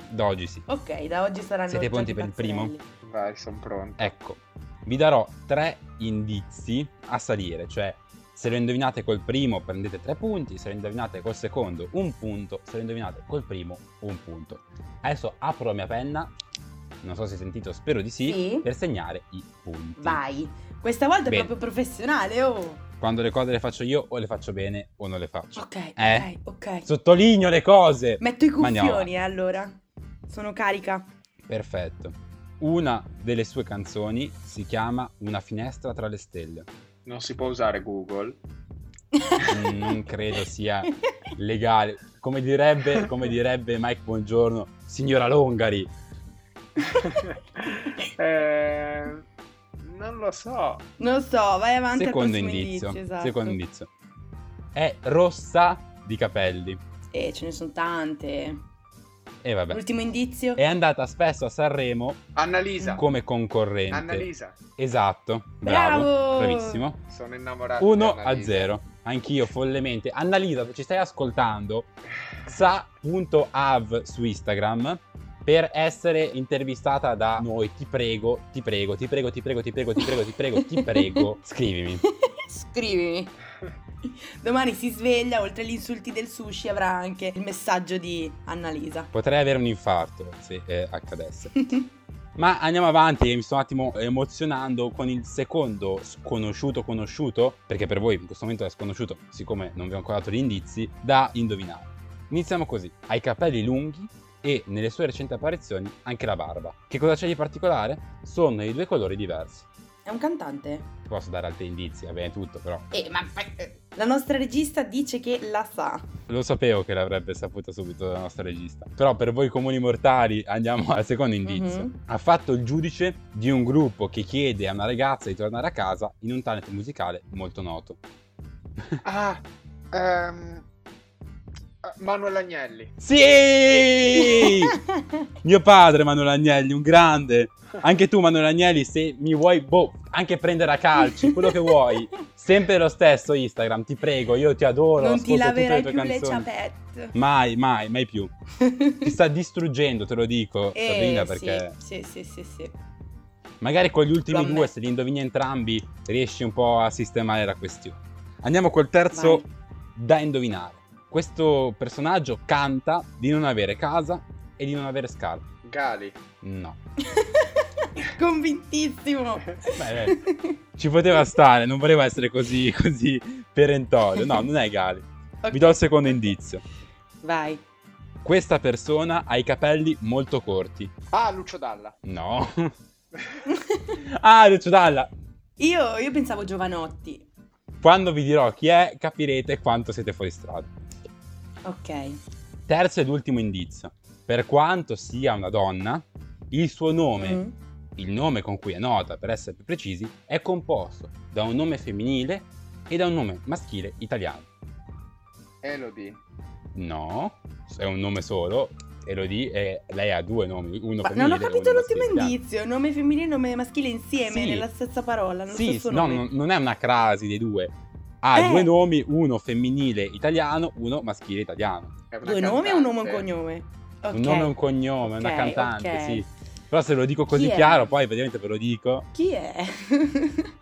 Da oggi sì. ok, da oggi saranno Siete pronti per il primo? Vai, sono pronto. Ecco, vi darò tre indizi a salire, cioè se lo indovinate col primo prendete tre punti, se lo indovinate col secondo un punto, se lo indovinate col primo un punto. Adesso apro la mia penna, non so se hai sentito, spero di sì, Sì. per segnare i punti. Vai. Questa volta Bene. è proprio professionale, oh. Quando le cose le faccio io o le faccio bene o non le faccio. Ok, Eh? ok, ok. Sottolineo le cose! Metto i cuffioni, eh, allora. Sono carica. Perfetto. Una delle sue canzoni si chiama Una finestra tra le stelle. Non si può usare Google. Mm, non credo sia legale. Come direbbe, come direbbe Mike Buongiorno, signora Longari. <laughs> Eh, non lo so. Non so, vai avanti Secondo indizio. indizio, esatto. Secondo indizio. È rossa di capelli. Eh, ce ne sono tante. E vabbè. L'ultimo indizio? È andata spesso a Sanremo Annalisa. come concorrente. Annalisa. Esatto. Bravo. Bravo! Bravissimo. Sono innamorato. di 1 a Annalisa. 0. Anch'io follemente. Annalisa, ci stai ascoltando, sa.av su Instagram per essere intervistata da noi. Ti prego, ti prego, ti prego, ti prego, ti prego, ti prego, ti prego, ti prego. <laughs> Scrivimi. Scrivimi. <laughs> Domani si sveglia, oltre agli insulti del sushi, avrà anche il messaggio di Annalisa. Potrei avere un infarto se eh, accadesse. <laughs> Ma andiamo avanti, mi sto un attimo emozionando con il secondo sconosciuto conosciuto, perché per voi in questo momento è sconosciuto, siccome non vi ho ancora dato gli indizi, da indovinare. Iniziamo così, ha i capelli lunghi e nelle sue recenti apparizioni anche la barba. Che cosa c'è di particolare? Sono i due colori diversi. È un cantante? Ti posso dare altri indizi, va bene tutto, però Eh, ma eh, la nostra regista dice che la sa. lo sapevo che l'avrebbe saputo subito la nostra regista. Però per voi comuni mortali andiamo al secondo indizio. Mhm. Ha fatto il giudice di un gruppo che chiede a una ragazza di tornare a casa in un talent musicale molto noto. Ah, ehm, eh, Manuel Agnelli. Sì! <laughs> Mio padre Manuel Agnelli, un grande. Anche tu Manuel Agnelli, se mi vuoi, boh, anche prendere a calci, quello che vuoi. Sempre lo stesso Instagram, ti prego, io ti adoro, non ti ascolto tutte laverai le tue più le canzoni. ciapette. Mai, mai, mai più. Ti sta distruggendo, te lo dico, Eh, Sabrina, sì, perché Sì, sì, sì, sì. magari con gli Lo ultimi due, ammetto. se li indovini entrambi, riesci un po' a sistemare la questione. Andiamo col terzo Vai. da indovinare. Questo personaggio canta di non avere casa e di non avere scarpe. Gali. No. <laughs> Convintissimo. Beh, beh, ci poteva stare, non voleva essere così, così perentorio. No, non è Gali. Vi do il secondo indizio. Vai. Questa persona ha i capelli molto corti. Ah, Lucio Dalla. No. <laughs> ah, Lucio Dalla. Io, io pensavo Giovanotti. Quando vi dirò chi è, capirete quanto siete fuori strada. Ok. Terzo ed ultimo indizio. Per quanto sia una donna, il suo nome, Mm. il nome con cui è nota per essere più precisi, è composto da un nome femminile e da un nome maschile italiano. Elodie. No, è un nome solo. Elodie, e lei ha due nomi, uno Ma femminile non ho capito l'ultimo maschile indizio. Nome femminile e nome maschile insieme, Sì. nella stessa parola, nello Sì, stesso no, nome. non, non è una crasi dei due. Ha Eh. due nomi, uno femminile italiano, uno maschile italiano. Una Due nomi o un nome e un cantante. cognome? Ok. Un nome e un cognome, una Ok, cantante, ok. sì. Però se lo dico così chiaro, poi praticamente ve lo dico. Chi è? <laughs>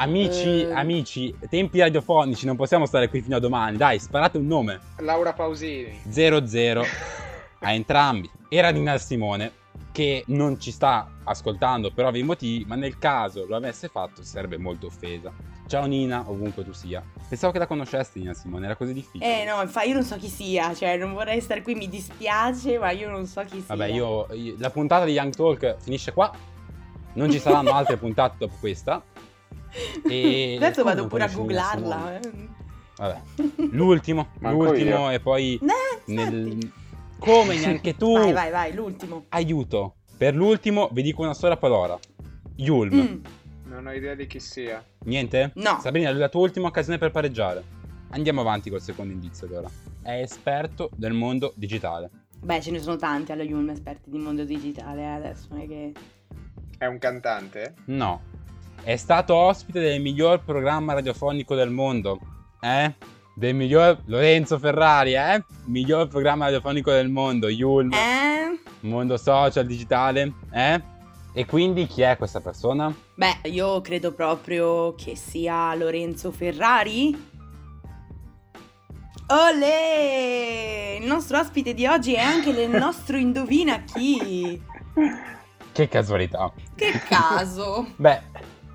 Amici, Eh. amici, tempi radiofonici, non possiamo stare qui fino a domani. Dai, sparate un nome. Laura Pausini. 0-0 <laughs> a entrambi. Era Nina Simone, che non ci sta ascoltando per ovvi motivi, ma nel caso lo avesse fatto sarebbe molto offesa. Ciao Nina, ovunque tu sia. Pensavo che la conoscesti Nina Simone, era così difficile. eh no, infatti io non so chi sia, cioè non vorrei stare qui, mi dispiace, ma io non so chi sia. Vabbè, io, io- la puntata di Young Talk finisce qua. Non ci saranno altre <laughs> puntate dopo questa. E <laughs> Adesso vado pure a googlarla. Eh. Vabbè. L'ultimo, <laughs> Manco l'ultimo io. e poi Eh, nel... Come neanche tu? Vai, vai, vai, l'ultimo. Aiuto. Per l'ultimo vi dico una sola parola. Yulm. Mm. Non ho idea di chi sia. Niente? No. Sabrina, la tua ultima occasione per pareggiare. Andiamo avanti col secondo indizio allora. È esperto del mondo digitale. Beh, ce ne sono tanti alla Yulm esperti di mondo digitale, eh, adesso non è che... È un cantante? No. È stato ospite del miglior programma radiofonico del mondo. Eh? Del miglior Lorenzo Ferrari, eh? Miglior programma radiofonico del mondo, Yulm. Eh? Mondo social, digitale, eh? E quindi chi è questa persona? Beh, io credo proprio che sia Lorenzo Ferrari. Olè! Il nostro ospite di oggi è anche il nostro <laughs> indovina chi. Che casualità. Che caso! <laughs> Beh,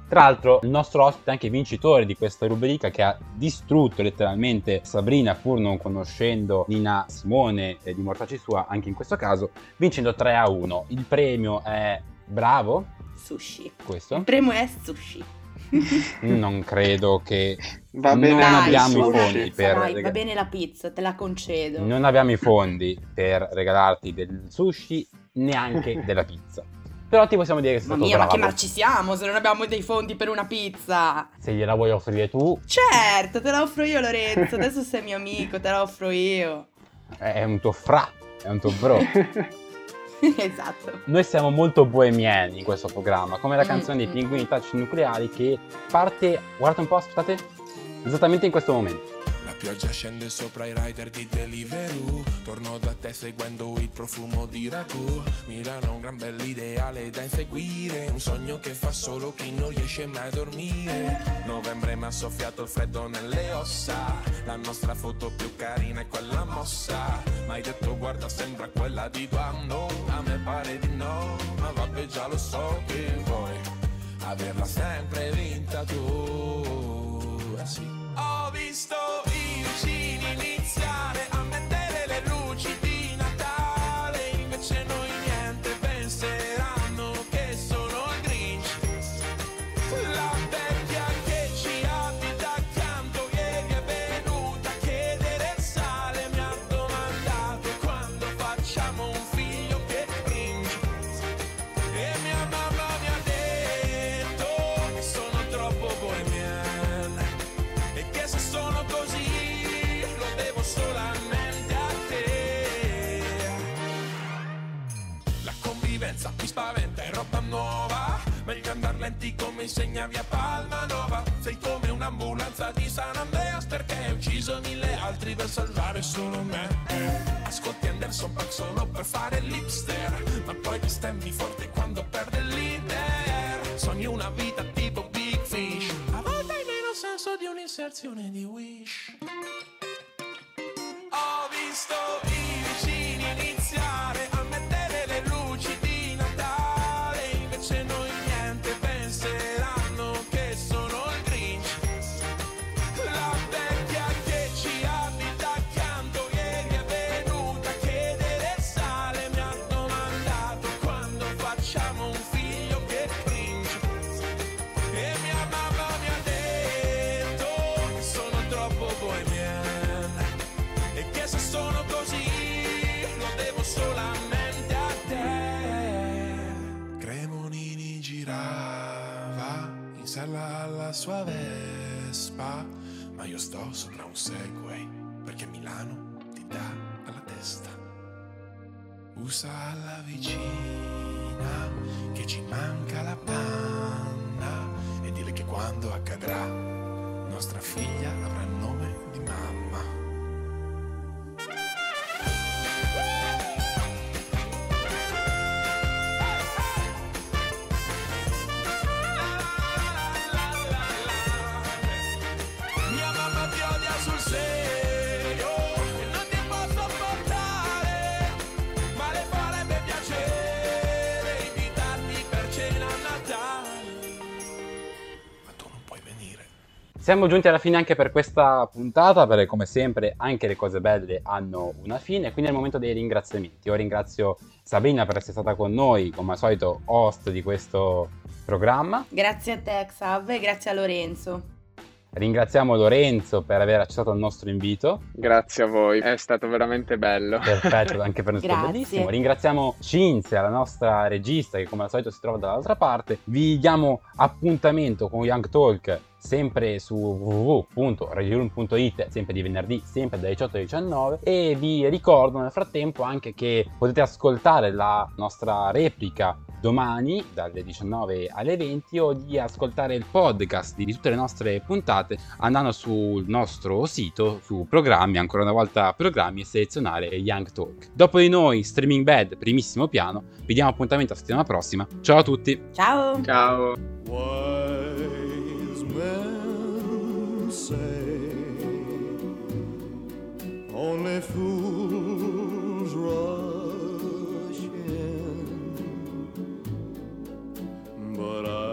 tra l'altro il nostro ospite è anche vincitore di questa rubrica che ha distrutto letteralmente Sabrina pur non conoscendo Nina Simone eh, di Mortacci Sua, anche in questo caso, vincendo 3 a 1. Il premio è bravo, Sushi. Il questo. primo è sushi. <laughs> Non credo che Va Non bene. Dai, abbiamo i fondi pizza, per dai, rega- va bene la pizza, te la concedo. non abbiamo i fondi per regalarti del sushi, neanche <laughs> della pizza. Però ti possiamo dire che sei Mamma stato mia, ma che bravo. marci siamo se non abbiamo dei fondi per una pizza? Se gliela vuoi offrire tu, Certo, te la offro io Lorenzo, adesso sei mio amico, te la offro io. è un tuo fra, è un tuo bro. <laughs> <laughs> esatto. Noi siamo molto bohemiani in questo programma, come la Mm, canzone dei mm. pinguini tattici nucleari che parte, guardate un po', aspettate, esattamente in questo momento. Pioggia scende sopra i rider di Deliveroo. Torno da te seguendo il profumo di ragù. Milano è un gran bell'ideale da inseguire. Un sogno che fa solo chi non riesce mai a dormire. Novembre mi ha soffiato il freddo nelle ossa. La nostra foto più carina è quella mossa. Ma hai detto guarda sembra quella di quando A me pare di no Ma vabbè già lo so che vuoi Averla sempre vinta tu. Eh sì. Ho visto lenti come insegna via Palmanova. Sei come un'ambulanza di San Andreas perché hai ucciso mille altri per salvare solo me. Ascolti Anderson Paak solo per fare l'hipster. Ma poi ti stemmi forte quando perde l'Inter. Sogni una vita tipo Big Fish. A volte hai meno senso di un'inserzione di Wish. Ho visto i vicini sella alla sua Vespa, ma io sto sopra un Segway perché Milano ti dà alla testa. Usa alla vicina che ci manca la panna e dile che quando accadrà nostra figlia avrà Siamo giunti alla fine anche per questa puntata, perché come sempre anche le cose belle hanno una fine, quindi è il momento dei ringraziamenti. Io ringrazio Sabrina per essere stata con noi, come al solito host di questo programma. Grazie a te, Xav, e grazie a Lorenzo. Ringraziamo Lorenzo per aver accettato il nostro invito. Grazie a voi, è stato veramente bello. Perfetto, anche per noi è stato bellissimo. Ringraziamo Cinzia, la nostra regista, che come al solito si trova dall'altra parte. Vi diamo appuntamento con Young Talk sempre su www.radiolum.it, sempre di venerdì, sempre dalle 18 alle 19 e vi ricordo nel frattempo anche che potete ascoltare la nostra replica domani dalle 19 alle 20 o di ascoltare il podcast di tutte le nostre puntate andando sul nostro sito su programmi, ancora una volta programmi e selezionare Young Talk. Dopo di noi Streaming Bad, primissimo piano, vi diamo appuntamento la settimana prossima. Ciao a tutti! Ciao! Ciao! Say only fools rush in, but I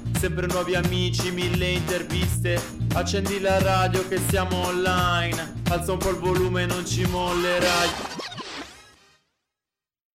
Sempre nuovi amici, mille interviste. Accendi la radio che siamo online. Alza un po' il volume, non ci mollerai.